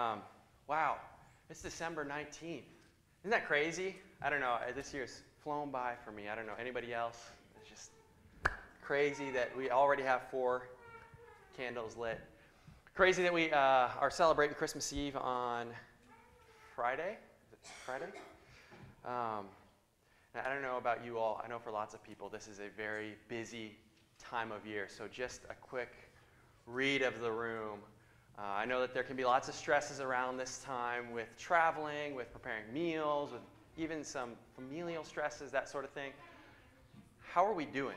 Um, wow, it's December 19th. Isn't that crazy? I don't know. This year's flown by for me. I don't know. Anybody else? It's just crazy that we already have four candles lit. Crazy that we uh, are celebrating Christmas Eve on Friday. Is it Friday? Um, I don't know about you all. I know for lots of people, this is a very busy time of year. So, just a quick read of the room. Uh, I know that there can be lots of stresses around this time with traveling, with preparing meals, with even some familial stresses, that sort of thing. How are we doing?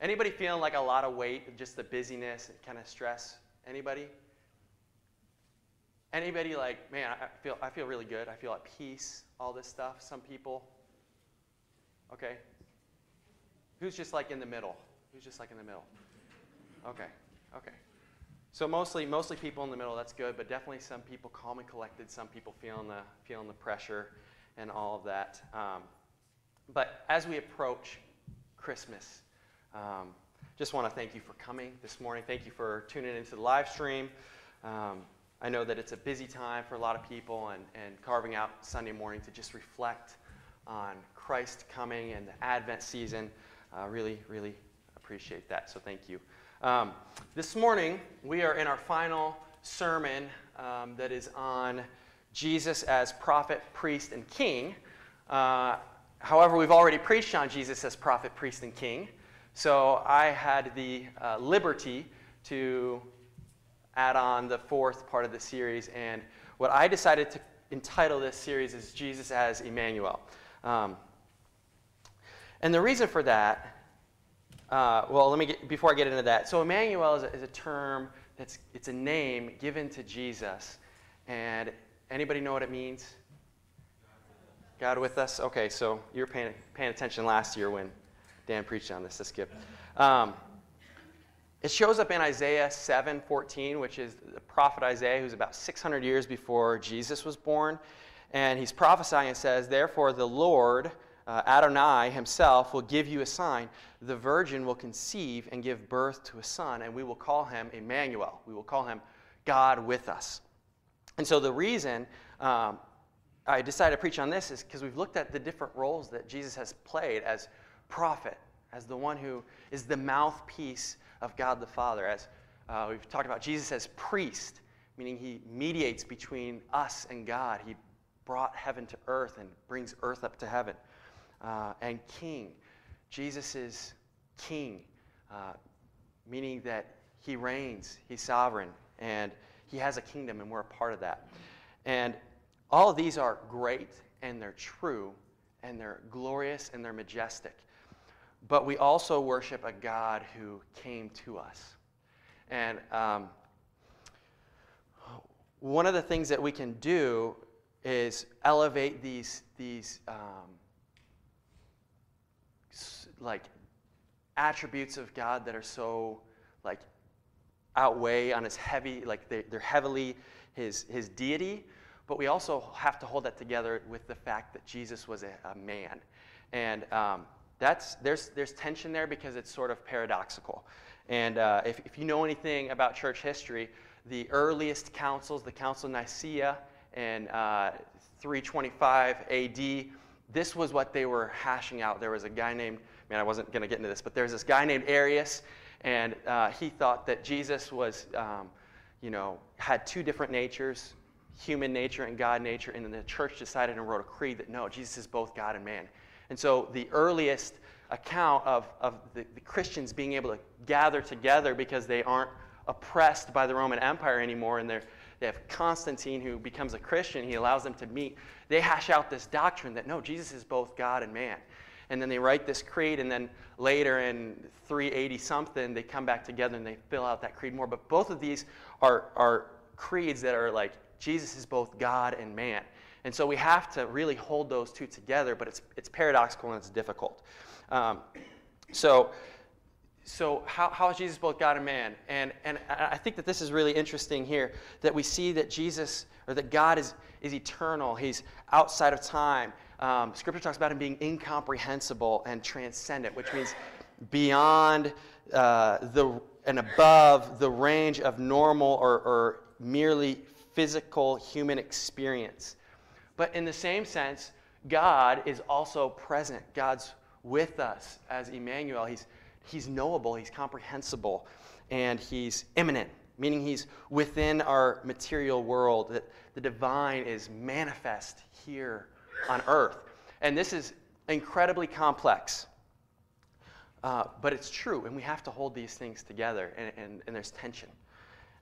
Anybody feeling like a lot of weight, just the busyness kind of stress? Anybody? Anybody like, man, I feel, I feel really good. I feel at peace, all this stuff. Some people. Okay. Who's just like in the middle? Who's just like in the middle? Okay. Okay. So mostly, mostly people in the middle. That's good, but definitely some people calm and collected. Some people feeling the feeling the pressure, and all of that. Um, but as we approach Christmas, um, just want to thank you for coming this morning. Thank you for tuning into the live stream. Um, I know that it's a busy time for a lot of people, and, and carving out Sunday morning to just reflect on Christ coming and the Advent season. Uh, really, really appreciate that. So thank you. Um, this morning, we are in our final sermon um, that is on Jesus as prophet, priest, and king. Uh, however, we've already preached on Jesus as prophet, priest, and king. So I had the uh, liberty to add on the fourth part of the series. And what I decided to entitle this series is Jesus as Emmanuel. Um, and the reason for that uh, well, let me get, before I get into that. So Emmanuel is a, is a term that's it's a name given to Jesus, and anybody know what it means? God with us. Okay, so you were paying paying attention last year when Dan preached on this. Skip. Um, it shows up in Isaiah 7:14, which is the prophet Isaiah, who's about 600 years before Jesus was born, and he's prophesying and says, "Therefore, the Lord." Uh, Adonai himself will give you a sign. The virgin will conceive and give birth to a son, and we will call him Emmanuel. We will call him God with us. And so the reason um, I decided to preach on this is because we've looked at the different roles that Jesus has played as prophet, as the one who is the mouthpiece of God the Father, as uh, we've talked about Jesus as priest, meaning he mediates between us and God. He brought heaven to earth and brings earth up to heaven uh, and king. Jesus is king, uh, meaning that he reigns, he's sovereign, and he has a kingdom, and we're a part of that. And all of these are great, and they're true, and they're glorious, and they're majestic. But we also worship a God who came to us. And um, one of the things that we can do is elevate these, these um, like attributes of God that are so like outweigh on his heavy, like they, are heavily his, his deity, but we also have to hold that together with the fact that Jesus was a, a man. And um, that's, there's, there's tension there because it's sort of paradoxical. And uh, if, if you know anything about church history, the earliest councils, the Council of Nicaea in uh, 325 AD, this was what they were hashing out. There was a guy named man, I wasn't going to get into this, but there's this guy named Arius, and uh, he thought that Jesus was, um, you know, had two different natures, human nature and God nature, and then the church decided and wrote a creed that no, Jesus is both God and man. And so the earliest account of, of the, the Christians being able to gather together because they aren't oppressed by the Roman Empire anymore, and they're they have Constantine who becomes a Christian. He allows them to meet. They hash out this doctrine that no, Jesus is both God and man and then they write this creed, and then later in 380 something, they come back together and they fill out that creed more. But both of these are, are creeds that are like Jesus is both God and man. And so we have to really hold those two together, but it's, it's paradoxical and it's difficult. Um, so, so how, how is Jesus both God and man? And, and I think that this is really interesting here that we see that Jesus, or that God is, is eternal, He's outside of time. Um, scripture talks about him being incomprehensible and transcendent, which means beyond uh, the and above the range of normal or, or merely physical human experience. But in the same sense, God is also present. God's with us as Emmanuel. He's, he's knowable, he's comprehensible, and he's immanent, meaning he's within our material world, that the divine is manifest here on earth. And this is incredibly complex. Uh, but it's true, and we have to hold these things together, and, and, and there's tension.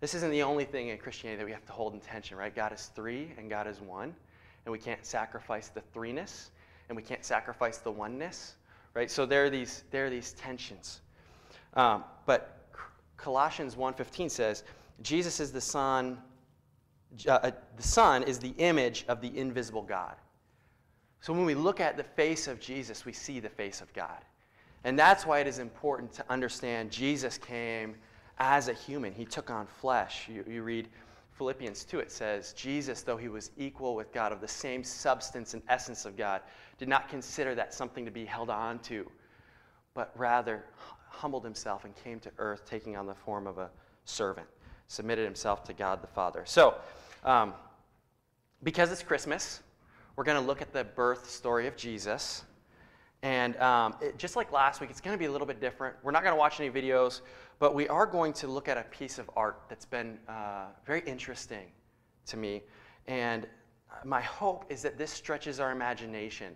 This isn't the only thing in Christianity that we have to hold in tension, right? God is three and God is one, and we can't sacrifice the threeness, and we can't sacrifice the oneness, right? So there are these, there are these tensions. Um, but Colossians 1.15 says, Jesus is the Son, uh, the Son is the image of the invisible God. So when we look at the face of Jesus, we see the face of God. And that's why it is important to understand Jesus came as a human. He took on flesh. You, you read Philippians 2, it says, Jesus, though he was equal with God, of the same substance and essence of God, did not consider that something to be held on to, but rather humbled himself and came to earth, taking on the form of a servant, submitted himself to God the Father. So, um, because it's Christmas, we're going to look at the birth story of Jesus. And um, it, just like last week, it's going to be a little bit different. We're not going to watch any videos, but we are going to look at a piece of art that's been uh, very interesting to me. And my hope is that this stretches our imagination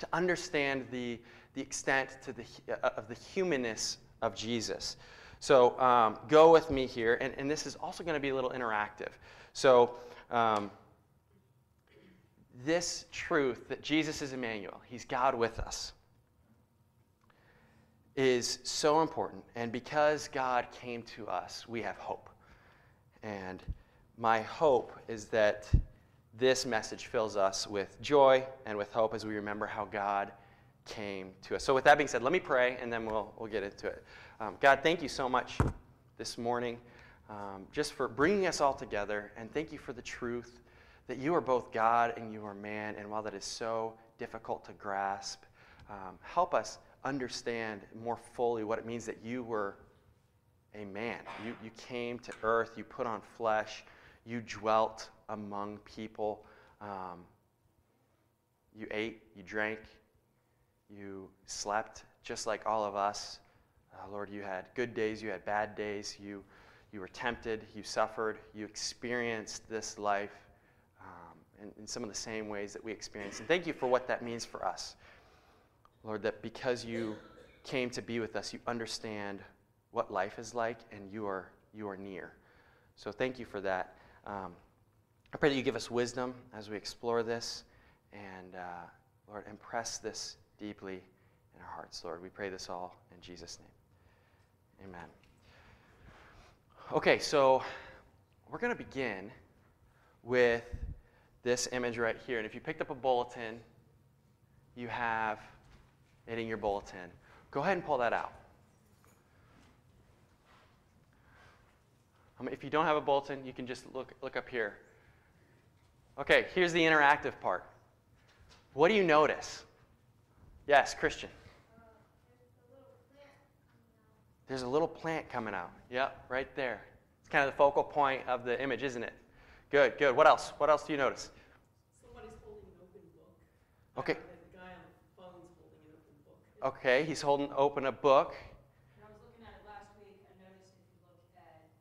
to understand the, the extent to the, uh, of the humanness of Jesus. So um, go with me here, and, and this is also going to be a little interactive. So, um, this truth that Jesus is Emmanuel, He's God with us, is so important. And because God came to us, we have hope. And my hope is that this message fills us with joy and with hope as we remember how God came to us. So, with that being said, let me pray and then we'll, we'll get into it. Um, God, thank you so much this morning um, just for bringing us all together. And thank you for the truth that you are both God and you are man. And while that is so difficult to grasp, um, help us understand more fully what it means that you were a man. You, you came to earth, you put on flesh, you dwelt among people. Um, you ate, you drank, you slept just like all of us. Uh, Lord, you had good days, you had bad days, you, you were tempted, you suffered, you experienced this life in, in some of the same ways that we experience. And thank you for what that means for us. Lord, that because you came to be with us, you understand what life is like and you are, you are near. So thank you for that. Um, I pray that you give us wisdom as we explore this and, uh, Lord, impress this deeply in our hearts, Lord. We pray this all in Jesus' name. Amen. Okay, so we're going to begin with this image right here. And if you picked up a bulletin, you have it in your bulletin. Go ahead and pull that out. Um, if you don't have a bulletin, you can just look, look up here. Okay, here's the interactive part. What do you notice? Yes, Christian. There's a little plant coming out. Yep, right there. It's kind of the focal point of the image, isn't it? Good, good. What else? What else do you notice? Somebody's holding an open book. Okay. The guy on the phone's holding an open book. Okay, he's holding open a book. And I was looking at it last week, I noticed if you look at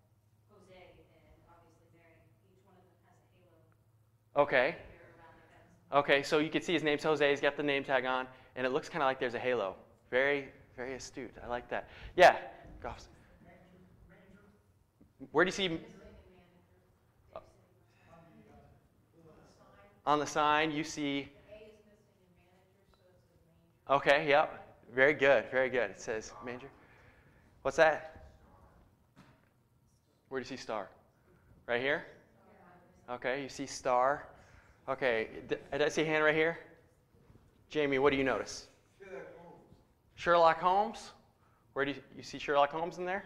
Jose and obviously Mary, each one of them has a halo Okay. here around their heads. Okay, so you can see his name's Jose. He's got the name tag on, and it looks kind of like there's a halo. Very, very astute. I like that. Yeah. Where do you see? On the sign, you see. Okay. Yep. Very good. Very good. It says manger. What's that? Where do you see star? Right here. Okay. You see star. Okay. D- Did I see a hand right here? Jamie, what do you notice? Sherlock Holmes. Where do you, you see Sherlock Holmes in there?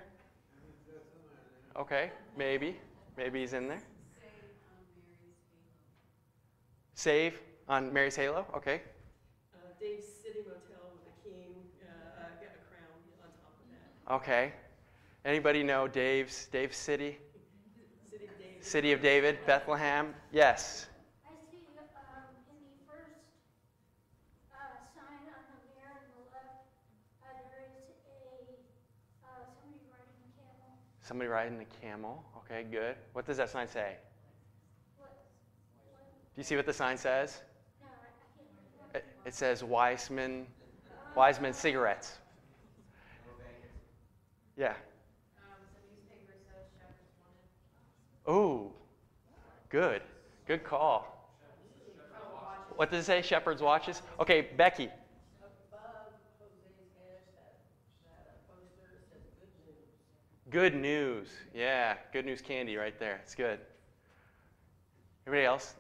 Okay, maybe. Maybe he's in there. Save on Mary's Halo. Okay. Uh, Dave's City Motel with a king, uh, uh, got a crown on top of that. Okay. Anybody know Dave's Dave's City? City Dave. City of David, Bethlehem. Yes. I see, um, in the first, uh, sign on the mirror on the left, uh, there is a, uh, somebody riding a camel. Somebody riding a camel. Okay, good. What does that sign say? Do you see what the sign says? no, I, I can't remember. It, it says Wiseman, Wiseman cigarettes. Yeah. Um, the newspaper says Shepherd's Wanted. Ooh, good. Good call. What does it say? Shepherd's watches? Okay, Becky. Above Jose's head, that, that poster says good news. Good news. Yeah, good news candy right there. It's good. Everybody else?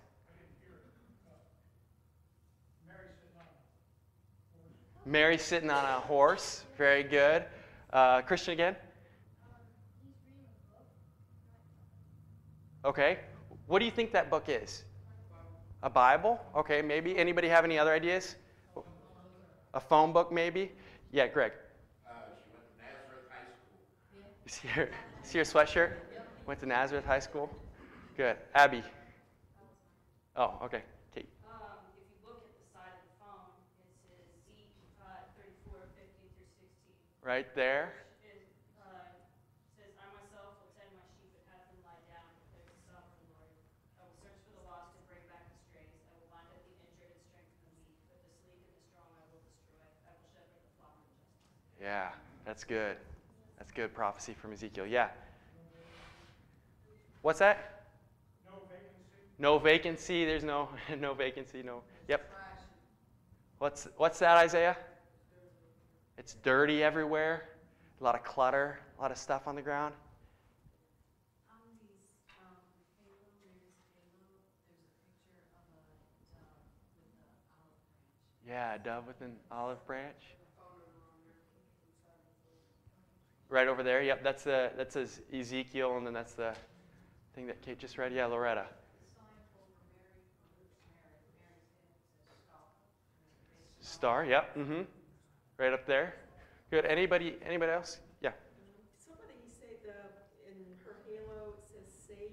Mary sitting on a horse. Very good. Uh, Christian again? Okay. What do you think that book is? A Bible? Okay, maybe. Anybody have any other ideas? A phone book, maybe? Yeah, Greg. Uh, she went to Nazareth High School. You see her, see her sweatshirt? Went to Nazareth High School? Good. Abby? Oh, okay. Kate. Um, if you look at the side of the phone, it says Zeke, uh, thirty-four, fifty through sixteen. Right there. It, uh, says, I myself will tend my sheep and have them lie down, declares the sovereign Lord. I will search for the lost and bring back the strays. I will bind up the injured and strengthen the weak, but the sleek and the strong I will destroy. I will shepherd the flock in justice. Yeah, that's good. That's good prophecy from Ezekiel. Yeah. What's that? No vacancy. There's no no vacancy. No. Yep. What's what's that, Isaiah? It's dirty everywhere. A lot of clutter. A lot of stuff on the ground. Yeah, a dove with an olive branch. Right over there. Yep, that's the that says Ezekiel, and then that's the thing that Kate just read. Yeah, Loretta. Star. Yep. Mm-hmm. Right up there. Good. Anybody? Anybody else? Yeah. Somebody say the, in her halo, it says save.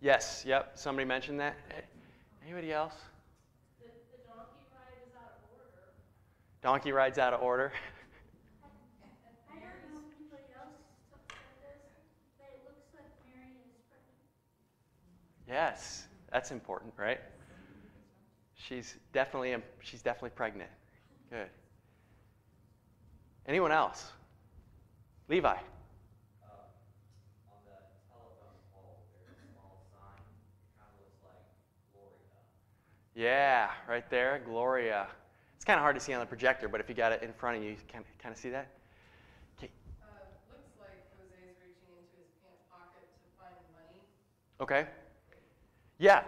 Yes. Yep. Somebody mentioned that. Anybody else? The, the donkey ride is out of order. Donkey rides out of order. I don't know if anybody else said this, but it looks like Mary is pregnant. Yes. That's important, right? She's definitely she's definitely pregnant. Good. Anyone else? Levi. Yeah, right there, Gloria. It's kind of hard to see on the projector, but if you got it in front of you, you can kind of see that. Okay. Uh, looks like Jose's reaching into his pants pocket to find money. Okay. Yeah,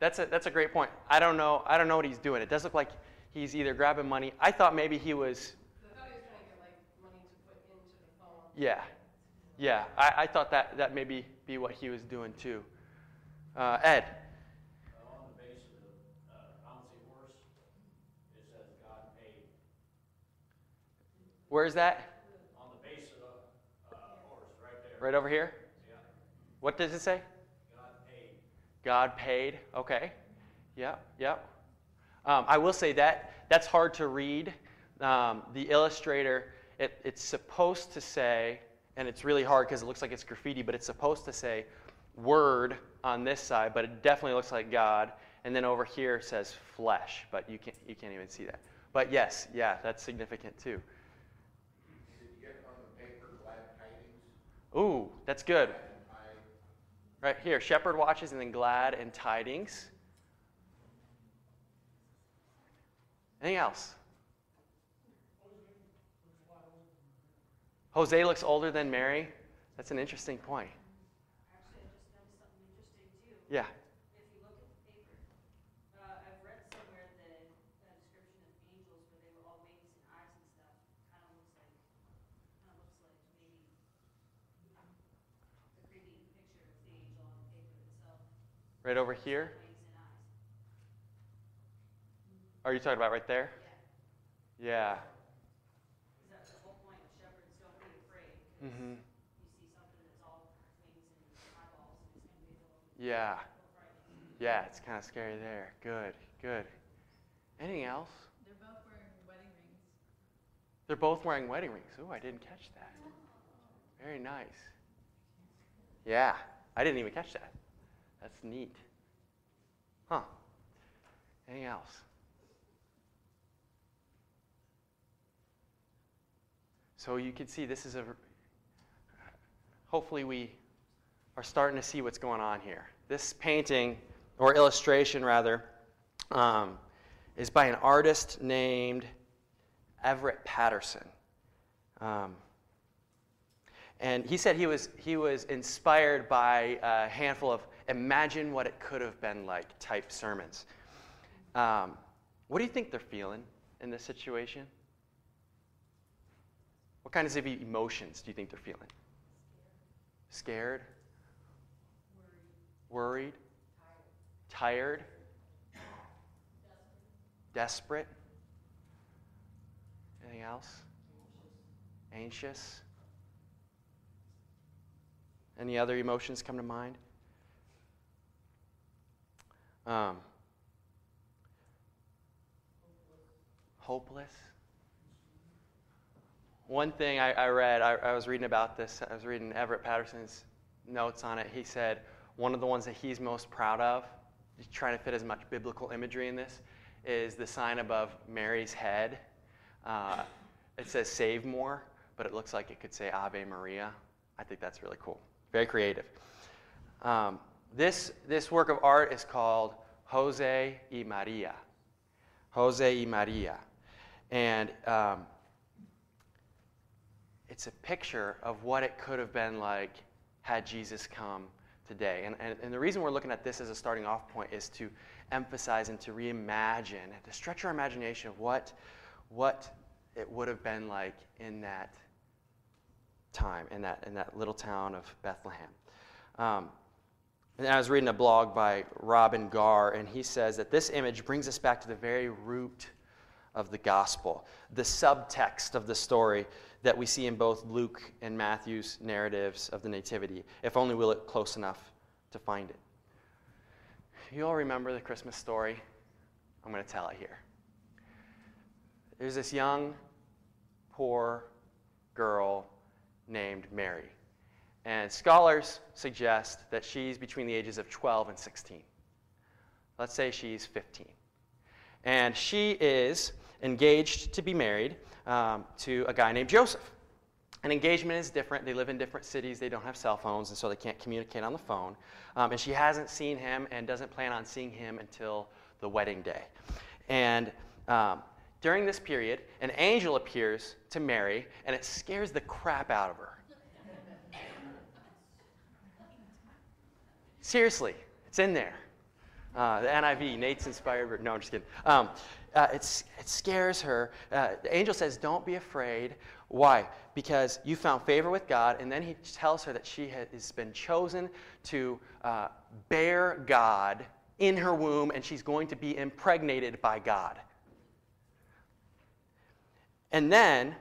that's a that's a great point. I don't know. I don't know what he's doing. It does look like he's either grabbing money. I thought maybe he was. I thought he was trying to get like money to put into the phone. Yeah, yeah. I, I thought that that maybe be what he was doing too. Uh, Ed. Uh, on the base of the uh, bouncy horse, it says God paid. Where's that? On the base of the uh, horse, right there. Right over here. Yeah, What does it say? God paid. God paid. Okay. Yep, yep. Um, I will say that that's hard to read. Um, the illustrator, it, it's supposed to say, and it's really hard because it looks like it's graffiti, but it's supposed to say word on this side, but it definitely looks like God. And then over here says flesh, but you can't, you can't even see that. But yes, yeah, that's significant too. Ooh, that's good. Right here, shepherd watches and then glad and tidings. Anything else? Jose looks older than Mary. That's an interesting point. Actually, I just noticed something interesting. Yeah. If you look at the paper, uh, I've read somewhere that a description of angels where they were all wings and eyes and stuff, kind of looks like, kind of looks like maybe the creepy picture of the angel on the paper itself. Right over here. Wings and eyes. Are you talking about right there? Yeah. Because that's the whole point of shepherds, don't be afraid. Mm-hmm. You see something that's all wings and eyeballs, and Mm-hmm. it's Yeah. Yeah, it's kind of scary there. Good, good. Anything else? They're both wearing wedding rings. They're both wearing wedding rings. Ooh, I didn't catch that. Very nice. Yeah, I didn't even catch that. That's neat. Huh. Anything else? So you can see this is a. Hopefully, we are starting to see what's going on here. This painting, or illustration rather, um, is by an artist named Everett Patterson. Um, and he said he was, he was inspired by a handful of imagine what it could have been like type sermons. Um, what do you think they're feeling in this situation? What kinds of emotions do you think they're feeling? Scared? Worried? Tired? Desperate? Anything else? Anxious? Any other emotions come to mind? Um, hopeless. One thing I, I read, I, I was reading about this, I was reading Everett Patterson's notes on it. He said one of the ones that he's most proud of, trying to fit as much biblical imagery in this, is the sign above Mary's head. Uh, it says save more, but it looks like it could say Ave Maria. I think that's really cool. Very creative. Um, this, this work of art is called Jose y Maria. Jose y Maria. And um, it's a picture of what it could have been like had Jesus come today. And, and, and the reason we're looking at this as a starting off point is to emphasize and to reimagine, to stretch our imagination of what, what it would have been like in that time, in that, in that little town of Bethlehem. Um, and I was reading a blog by Robin Garr, and he says that this image brings us back to the very root of the gospel, the subtext of the story that we see in both Luke and Matthew's narratives of the Nativity, if only we look close enough to find it. You all remember the Christmas story? I'm going to tell it here. There's this young, poor girl named Mary. And scholars suggest that she's between the ages of 12 and 16. Let's say she's 15. And she is engaged to be married um, to a guy named Joseph. An engagement is different. They live in different cities. They don't have cell phones, and so they can't communicate on the phone. Um, and she hasn't seen him and doesn't plan on seeing him until the wedding day. And um, during this period, an angel appears to Mary, and it scares the crap out of her. Seriously, it's in there. Uh, the NIV, Nate's inspired. No, I'm just kidding. Um, uh, it scares her. Uh, the angel says, Don't be afraid. Why? Because you found favor with God. And then he tells her that she has been chosen to uh, bear God in her womb, and she's going to be impregnated by God. And then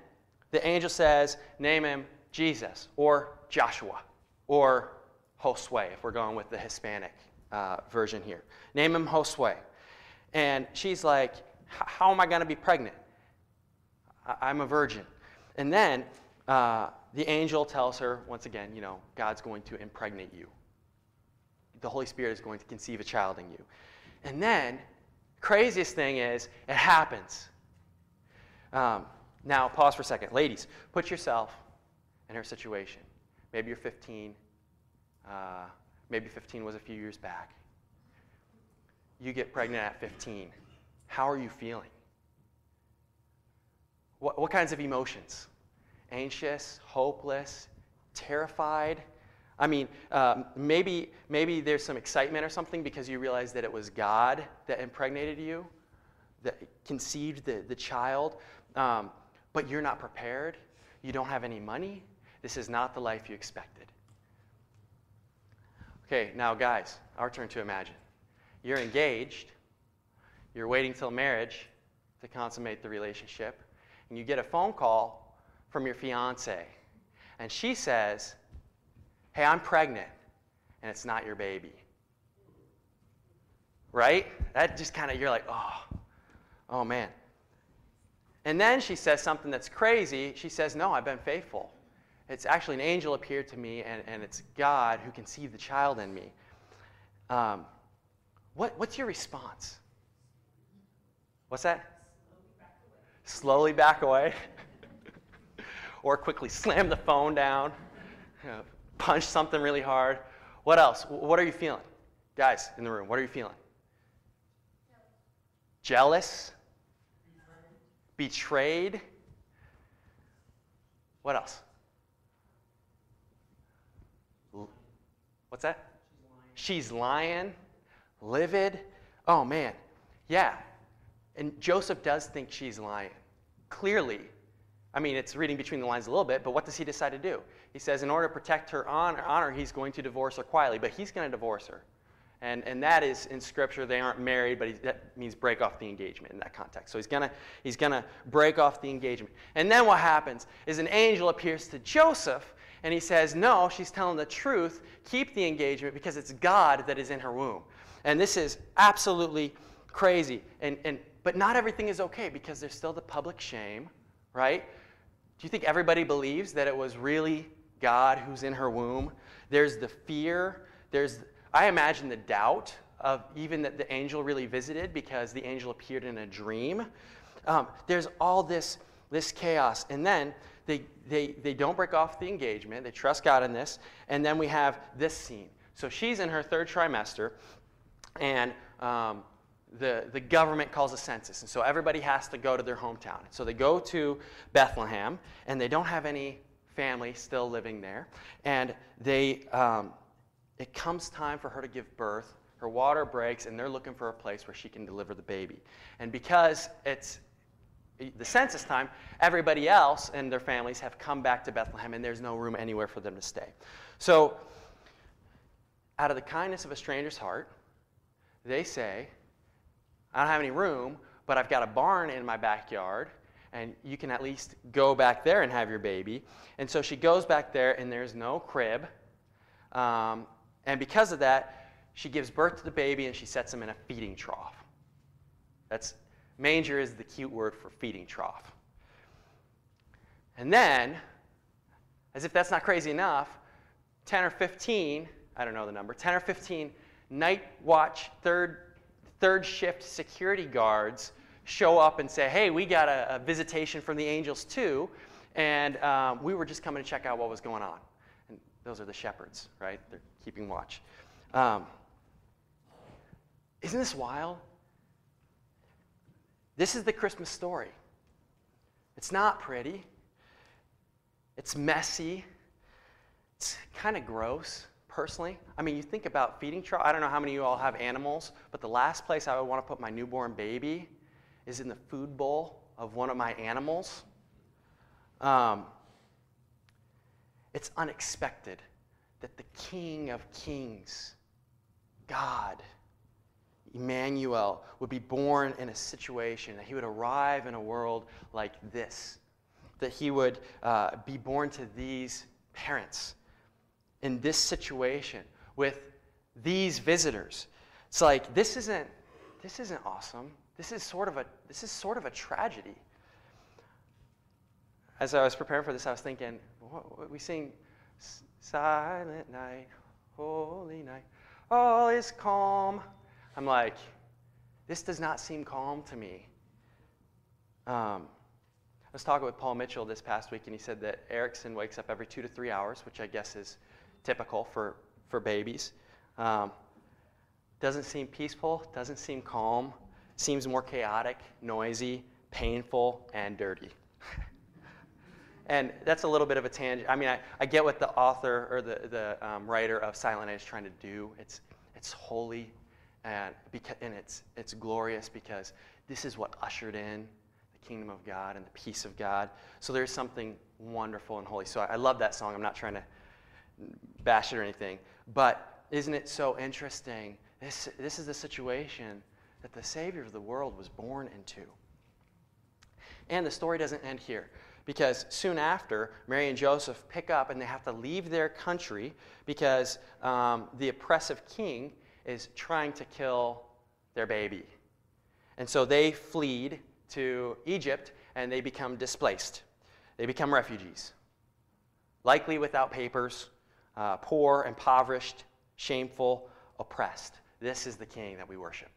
the angel says, Name him Jesus, or Joshua, or Josue, if we're going with the Hispanic uh, version here. Name him Josue. And she's like, How am I going to be pregnant? I- am a virgin. And then uh, the angel tells her, once again, you know, God's going to impregnate you. The Holy Spirit is going to conceive a child in you. And then, craziest thing is, it happens. Um, now, pause for a second. Ladies, put yourself in her situation. Maybe you're 15. Uh, maybe 15 was a few years back. You get pregnant at 15. How are you feeling? What, what kinds of emotions? Anxious, hopeless, terrified? I mean, um, maybe, maybe there's some excitement or something because you realize that it was God that impregnated you, that conceived the, the child, um, but you're not prepared. You don't have any money. This is not the life you expected. Okay, now, guys, our turn to imagine. You're engaged, you're waiting till marriage to consummate the relationship, and you get a phone call from your fiance, and she says, Hey, I'm pregnant, and it's not your baby. right? That just kind of, you're like, oh, oh man. And then she says something that's crazy. She says, No, I've been faithful. It's actually an angel appeared to me, and, and it's God who conceived the child in me. Um, what, what's your response? What's that? Slowly back away. or quickly slam the phone down, you know, punch something really hard. What else? What are you feeling? Guys in the room, what are you feeling? Jealous? Betrayed? What else? What's that? She's lying. She's lying, Livid. Oh, man. Yeah. And Joseph does think she's lying. Clearly. I mean, it's reading between the lines a little bit, but what does he decide to do? He says, in order to protect her honor, honor he's going to divorce her quietly, but he's going to divorce her. And, and that is in Scripture, they aren't married, but he, that means break off the engagement in that context. So he's going to he's gonna break off the engagement. And then what happens is an angel appears to Joseph, and he says, No, she's telling the truth. Keep the engagement because it's God that is in her womb. And this is absolutely crazy. And, and, but not everything is okay because there's still the public shame, right? Do you think everybody believes that it was really God who's in her womb? There's the fear. There's, I imagine, the doubt of even that the angel really visited because the angel appeared in a dream. Um, there's all this, this chaos. And then they, they, they don't break off the engagement. They trust God in this. And then we have this scene. So she's in her third trimester, and um, the, the government calls a census. And so everybody has to go to their hometown. So they go to Bethlehem, and they don't have any family still living there. And they, um, it comes time for her to give birth. Her water breaks, and they're looking for a place where she can deliver the baby. And because it's the census time, everybody else and their families have come back to Bethlehem, and there's no room anywhere for them to stay. So, out of the kindness of a stranger's heart, they say, I don't have any room, but I've got a barn in my backyard, and you can at least go back there and have your baby. And so she goes back there, and there's no crib. Um, and because of that, she gives birth to the baby and she sets him in a feeding trough. That's manger is the cute word for feeding trough. And then, as if that's not crazy enough, 10 or 15, I don't know the number, 10 or 15 night watch third third shift security guards show up and say, hey, we got a, a visitation from the angels too, and um, we were just coming to check out what was going on. And those are the shepherds, right? They're keeping watch. Um, isn't this wild? This is the Christmas story. It's not pretty. It's messy. It's kind of gross personally. I mean, you think about feeding trough. I don't know how many of you all have animals, but the last place I would want to put my newborn baby is in the food bowl of one of my animals. Um, it's unexpected that the King of Kings, God, Emmanuel, would be born in a situation, that he would arrive in a world like this, that he would uh, be born to these parents in this situation with these visitors. It's like this isn't this isn't awesome. This is sort of a this is sort of a tragedy. As I was preparing for this, I was thinking, we sing, "Silent night, holy night, all is calm." I'm like, this does not seem calm to me. Um, I was talking with Paul Mitchell this past week, and he said that Erickson wakes up every two to three hours, which I guess is typical for, for babies. Um, doesn't seem peaceful, doesn't seem calm, seems more chaotic, noisy, painful, and dirty. and that's a little bit of a tangent. I mean, I, I get what the author or the, the um, writer of Silent Night is trying to do. It's, it's holy and, beca- and it's, it's glorious because this is what ushered in the kingdom of God and the peace of God. So there's something wonderful and holy. So I, I love that song. I'm not trying to bash it or anything. But isn't it so interesting? This, this is the situation that the Savior of the world was born into. And the story doesn't end here because soon after, Mary and Joseph pick up and they have to leave their country because um, the oppressive king is trying to kill their baby. And so they flee to Egypt and they become displaced. They become refugees, likely without papers, uh, poor, impoverished, shameful, oppressed. This is the king that we worship.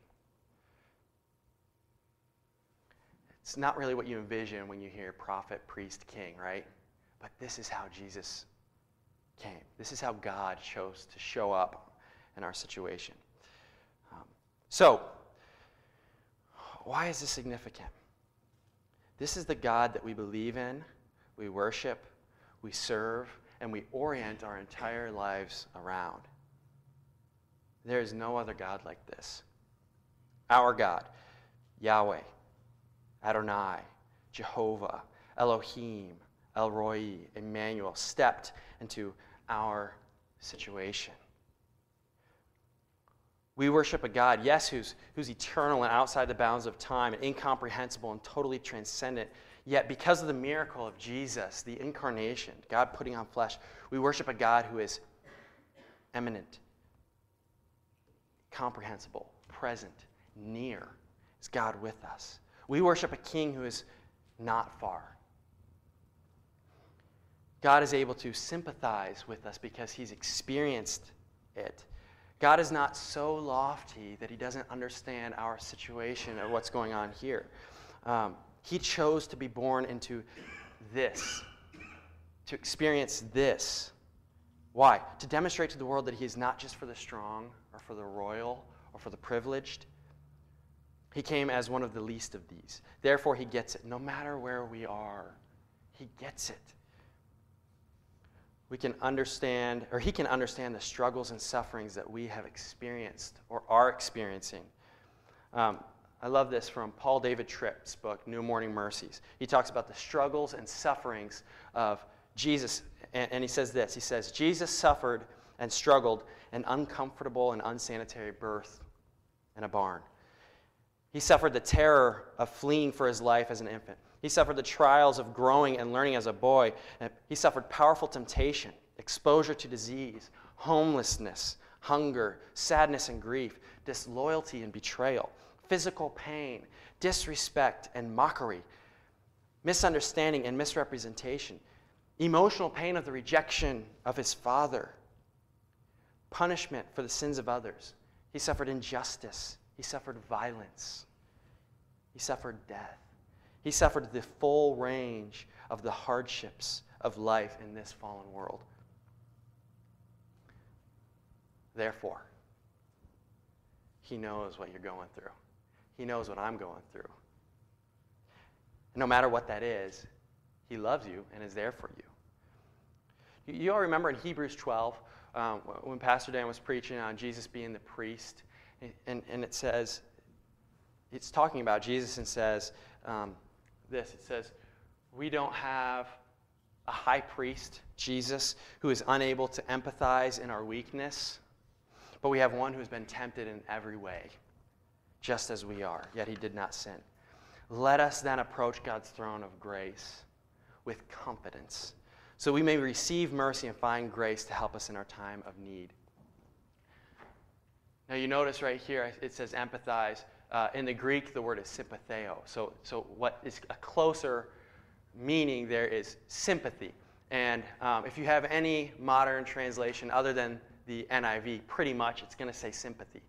It's not really what you envision when you hear prophet, priest, king, right? But this is how Jesus came. This is how God chose to show up in our situation. So, why is this significant? This is the God that we believe in, we worship, we serve, and we orient our entire lives around. There is no other God like this. Our God, Yahweh, Adonai, Jehovah, Elohim, El Roi, Emmanuel, stepped into our situation. We worship a God, yes, who's, who's eternal and outside the bounds of time and incomprehensible and totally transcendent. Yet, because of the miracle of Jesus, the incarnation, God putting on flesh, we worship a God who is immanent, comprehensible, present, near. Is God with us? We worship a king who is not far. God is able to sympathize with us because he's experienced it. God is not so lofty that he doesn't understand our situation or what's going on here. Um, he chose to be born into this, to experience this. Why? To demonstrate to the world that he is not just for the strong or for the royal or for the privileged. He came as one of the least of these. Therefore, he gets it. No matter where we are, he gets it we can understand, or he can understand the struggles and sufferings that we have experienced or are experiencing. Um, I love this from Paul David Tripp's book, New Morning Mercies. He talks about the struggles and sufferings of Jesus, and, and he says this He says, Jesus suffered and struggled an uncomfortable and unsanitary birth in a barn. He suffered the terror of fleeing for his life as an infant. He suffered the trials of growing and learning as a boy. Uh, he suffered powerful temptation, exposure to disease, homelessness, hunger, sadness and grief, disloyalty and betrayal, physical pain, disrespect and mockery, misunderstanding and misrepresentation, emotional pain of the rejection of his father, punishment for the sins of others. He suffered injustice, he suffered violence, he suffered death. He suffered the full range of the hardships of life in this fallen world. Therefore, He knows what you're going through. He knows what I'm going through. And no matter what that is, He loves you and is there for you. You all remember in Hebrews 12 um, when Pastor Dan was preaching on Jesus being the priest, and, and it says, it's talking about Jesus and says, um, this it says, We don't have a high priest, Jesus, who is unable to empathize in our weakness, but we have one who's been tempted in every way, just as we are, yet he did not sin. Let us then approach God's throne of grace with confidence, so we may receive mercy and find grace to help us in our time of need. Now, you notice right here it says empathize. Uh, in the Greek, the word is sympatheo. So, so what is a closer meaning there is sympathy. And um, if you have any modern translation other than the NIV, pretty much it's going to say sympathy.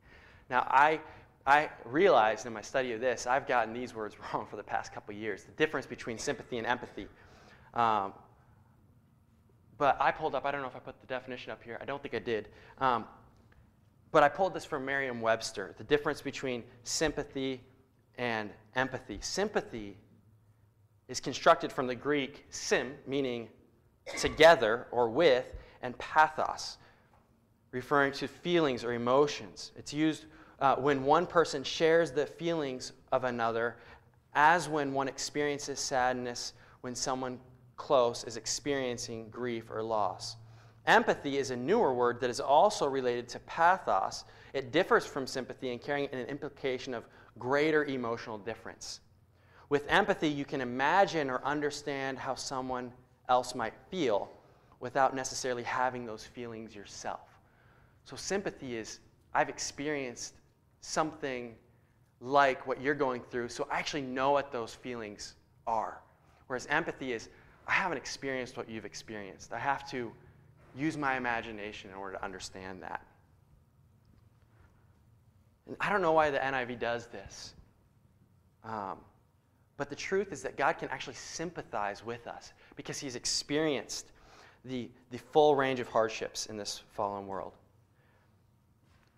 Now, I, I realized in my study of this, I've gotten these words wrong for the past couple years the difference between sympathy and empathy. Um, but I pulled up, I don't know if I put the definition up here, I don't think I did. Um, but I pulled this from Merriam Webster the difference between sympathy and empathy. Sympathy is constructed from the Greek sim, meaning together or with, and pathos, referring to feelings or emotions. It's used uh, when one person shares the feelings of another, as when one experiences sadness when someone close is experiencing grief or loss. Empathy is a newer word that is also related to pathos. It differs from sympathy in carrying an implication of greater emotional difference. With empathy, you can imagine or understand how someone else might feel without necessarily having those feelings yourself. So, sympathy is I've experienced something like what you're going through, so I actually know what those feelings are. Whereas empathy is, I haven't experienced what you've experienced. I have to use my imagination in order to understand that. And I don't know why the NIV does this. Um, but the truth is that God can actually sympathize with us because He's experienced the, the full range of hardships in this fallen world.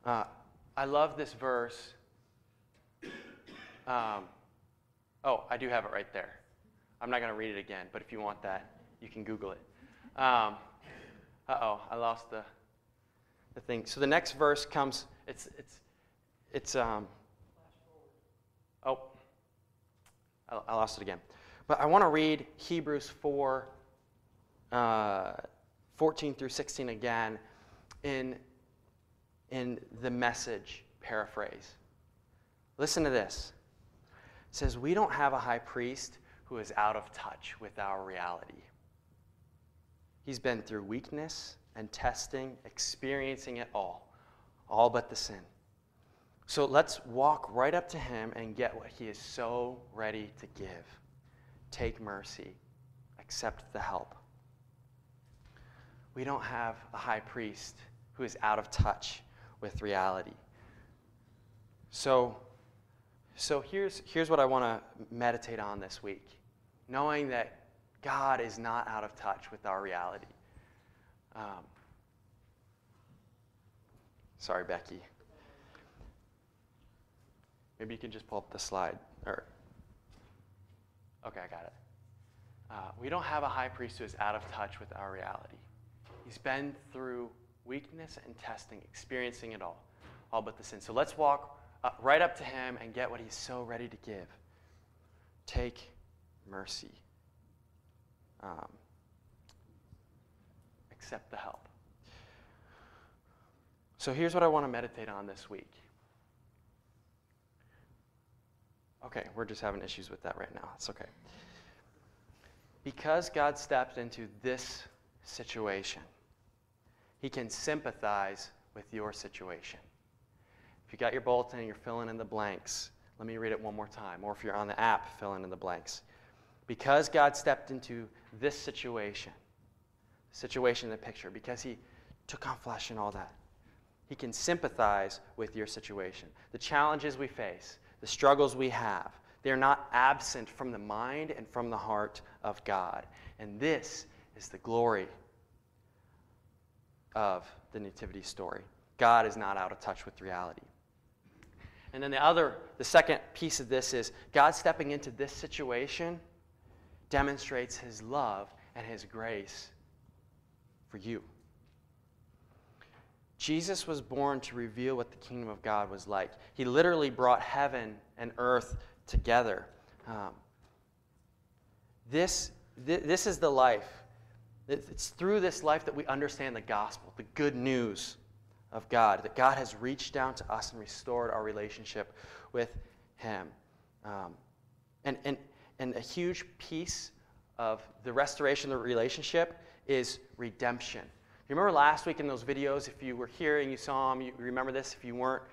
Uh, I love this verse. Um, oh, I do have it right there. I'm not going to read it again, but if you want that, you can Google it. Um, uh oh, I lost the, the thing. So the next verse comes, it's, it's, it's, um, oh, I, I lost it again. But I want to read Hebrews 4, uh, 14 through 16 again in, in the message paraphrase. Listen to this. It says, We don't have a high priest who is out of touch with our reality. He's been through weakness and testing, experiencing it all, all but the sin. So let's walk right up to him and get what he is so ready to give. Take mercy, accept the help. We don't have a high priest who is out of touch with reality. So, so here's, here's what I want to meditate on this week knowing that God is not out of touch with our reality. Um, sorry, Becky. Maybe you can just pull up the slide. Or, okay, I got it. Uh, we don't have a high priest who is out of touch with our reality. He's been through weakness and testing, experiencing it all, all but the sin. So let's walk uh, right up to him and get what he's so ready to give. Take mercy. Um, accept the help. So here's what I want to meditate on this week. Okay, we're just having issues with that right now. It's okay. Because God stepped into this situation, He can sympathize with your situation. If you got your bulletin and you're filling in the blanks, let me read it one more time. Or if you're on the app, filling in the blanks. Because God stepped into this situation, situation in the picture, because He took on flesh and all that, He can sympathize with your situation. The challenges we face, the struggles we have, they're not absent from the mind and from the heart of God. And this is the glory of the Nativity story. God is not out of touch with reality. And then the other, the second piece of this is God stepping into this situation demonstrates his love and his grace for you. Jesus was born to reveal what the kingdom of God was like. He literally brought heaven and earth together. Um, this, th- this is the life. It's through this life that we understand the gospel, the good news of God, that God has reached down to us and restored our relationship with Him. Um, and, and, and a huge piece of the restoration of the relationship is redemption. You remember last week in those videos, if you were here and you saw them, you remember this. If you weren't,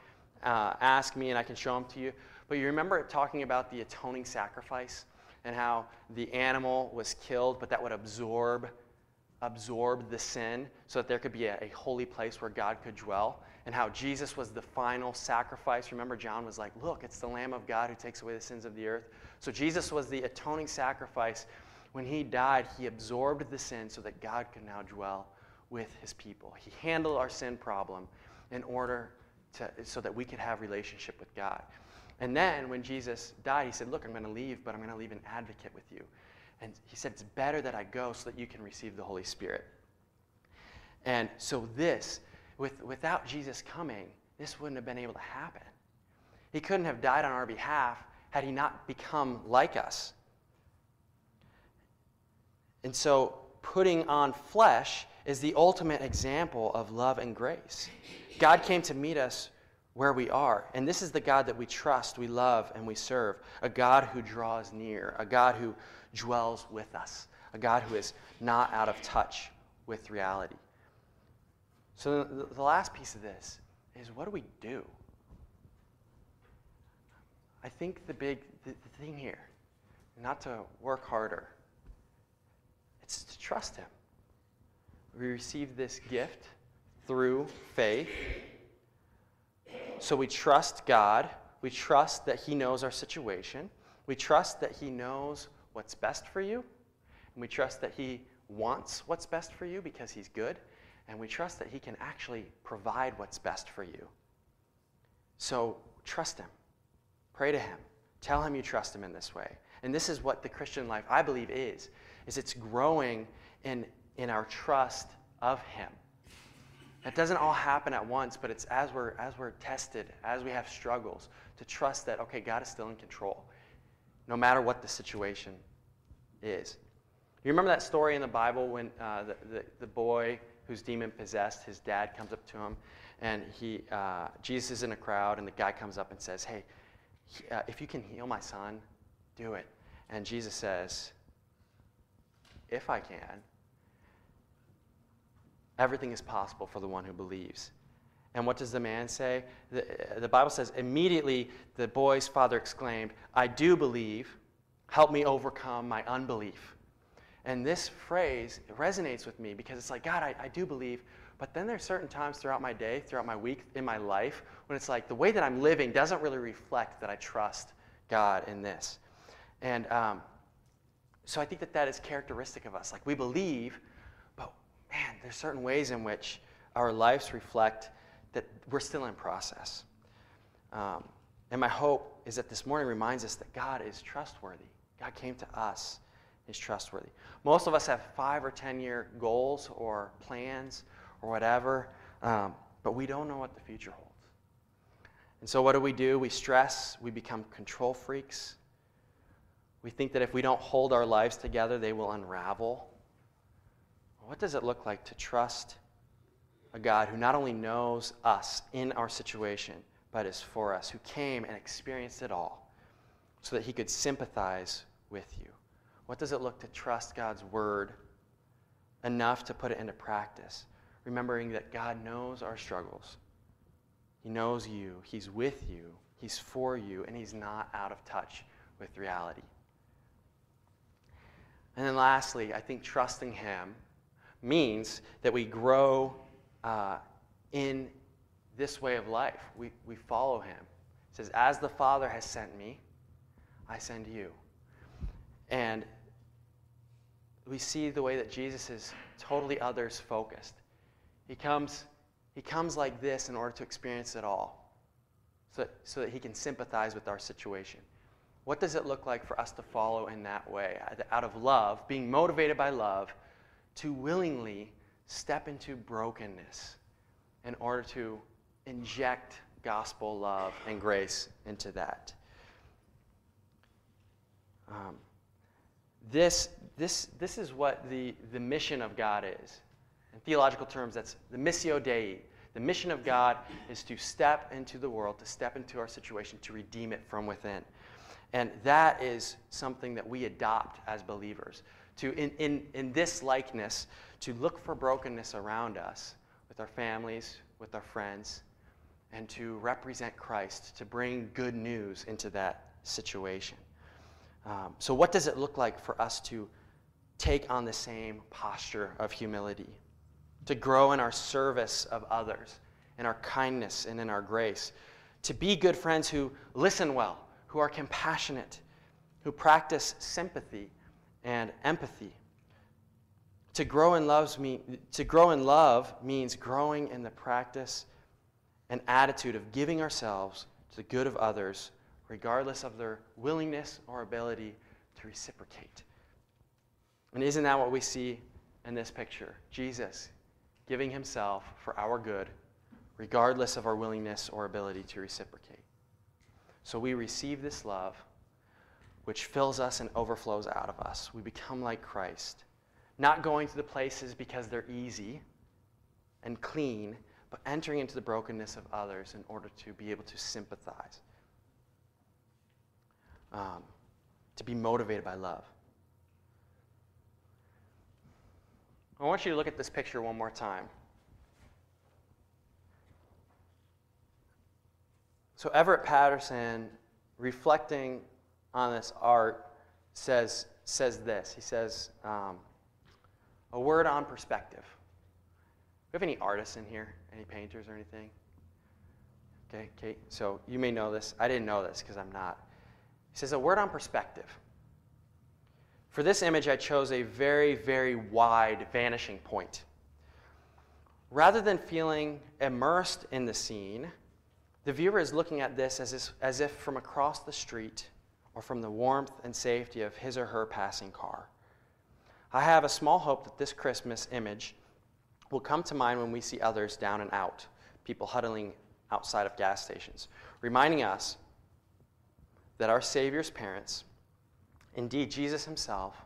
uh, ask me and I can show them to you. But you remember talking about the atoning sacrifice and how the animal was killed, but that would absorb, absorb the sin so that there could be a, a holy place where God could dwell. And how Jesus was the final sacrifice. Remember, John was like, Look, it's the Lamb of God who takes away the sins of the earth. So Jesus was the atoning sacrifice. When he died, he absorbed the sin so that God could now dwell with his people. He handled our sin problem in order to, so that we could have relationship with God. And then when Jesus died, he said, Look, I'm going to leave, but I'm going to leave an advocate with you. And he said, It's better that I go so that you can receive the Holy Spirit. And so, this, with, without Jesus coming, this wouldn't have been able to happen. He couldn't have died on our behalf had he not become like us. And so, putting on flesh is the ultimate example of love and grace. God came to meet us where we are. And this is the God that we trust, we love, and we serve a God who draws near, a God who dwells with us, a God who is not out of touch with reality. So, the, last piece of this is what do we do? I think the big the thing here, not to work harder, it's to trust Him. We receive this gift through faith. So we trust God. We trust that He knows our situation. We trust that He knows what's best for you. And we trust that He wants what's best for you because He's good. And we trust that He can actually provide what's best for you. So trust Him. Pray to Him. Tell Him you trust Him in this way. And this is what the Christian life, I believe, is. Is it's growing in, in our trust of Him. It doesn't all happen at once, but it's as we're, as we're tested, as we have struggles, to trust that, okay, God is still in control, no matter what the situation is. You remember that story in the Bible when uh, the, the, the, boy who's demon possessed, his dad comes up to him, and he, uh, Jesus is in a crowd, and the guy comes up and says, Hey, uh, if you can heal my son, do it. And Jesus says, If I can, everything is possible for the one who believes. And what does the man say? The, the, Bible says, immediately the boy's father exclaimed, I do believe. Help me overcome my unbelief. And this phrase resonates with me because it's like, God, I, I do believe. But then there's certain times throughout my day, throughout my week, in my life, when it's like the way that I'm living doesn't really reflect that I trust God in this. And um, so I think that that is characteristic of us. Like we believe, man, there's certain ways in which our lives reflect that we're still in process. Um, and my hope is that this morning reminds us that God is trustworthy. God came to us, is trustworthy. Most of us have five or 10 year goals or plans or whatever, um, but we don't know what the future holds. And so, what do we do? We stress, we become control freaks. We think that if we don't hold our lives together, they will unravel. What does it look like to trust a God who not only knows us in our situation, but is for us, who came and experienced it all so that he could sympathize with you? What does it look to trust God's word enough to put it into practice, remembering that God knows our struggles? He knows you, He's with you, He's for you, and He's not out of touch with reality. And then lastly, I think trusting Him means that we grow uh, in this way of life. We, we follow him. It says, As the Father has sent me, I send you. And we see the way that Jesus is totally others focused. He comes, he comes like this in order to experience it all, so, so that he can sympathize with our situation. What does it look like for us to follow in that way? Out of love, being motivated by love, to willingly step into brokenness in order to inject gospel love and grace into that. Um, this, this, this is what the, the mission of God is. In theological terms, that's the missio Dei. The mission of God is to step into the world, to step into our situation, to redeem it from within. And that is something that we adopt as believers to, in, in, in this likeness, to look for brokenness around us with our families, with our friends, and to represent Christ, to bring good news into that situation. Um, so, what does it look like for us to take on the same posture of humility, to grow in our service of others, in our kindness and in our grace, to be good friends who listen well, who are compassionate, who practice sympathy and empathy. To grow in, loves to grow in love means growing in the practice and attitude of giving ourselves to the good of others, regardless of their willingness or ability to reciprocate. And isn't that what we see in this picture? Jesus giving himself for our good, regardless of our willingness or ability to reciprocate. So we receive this love which fills us and overflows out of us. We become like Christ, not going to the places because they're easy and clean, but entering into the brokenness of others in order to be able to sympathize, um, to be motivated by love. I want you to look at this picture one more time. So, Everett Patterson reflecting on this art, says, says this. He says, um, a word on perspective. Do we have any artists in here? Any painters or anything? Okay, Kate. So you may know this. I didn't know this because I'm not. He says, a word on perspective. For this image, I chose a very, very wide vanishing point. Rather than feeling immersed in the scene, the viewer is looking at this as, if- as if from across the street or from the warmth and safety of his or her passing car. I have a small hope that this Christmas image will come to mind when we see others down and out, people huddling outside of gas stations, reminding us that our Savior's parents, indeed Jesus himself,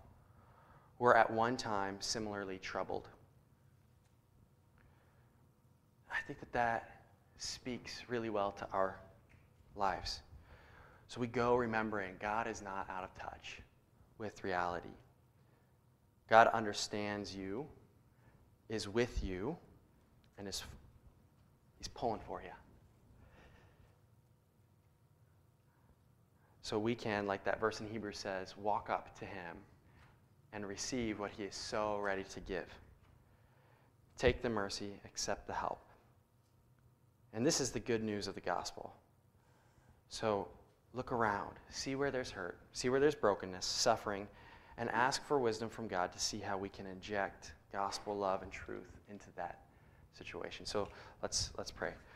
were at one time similarly troubled. I think that that speaks really well to our lives. So we go remembering God is not out of touch with reality. God understands you, is with you, and is He's pulling for you. So we can, like that verse in Hebrews says, walk up to Him and receive what He is so ready to give. Take the mercy, accept the help. And this is the good news of the gospel. So look around, see where there's hurt, see where there's brokenness, suffering, and ask for wisdom from God to see how we can inject gospel love and truth into that situation. So let's let's pray.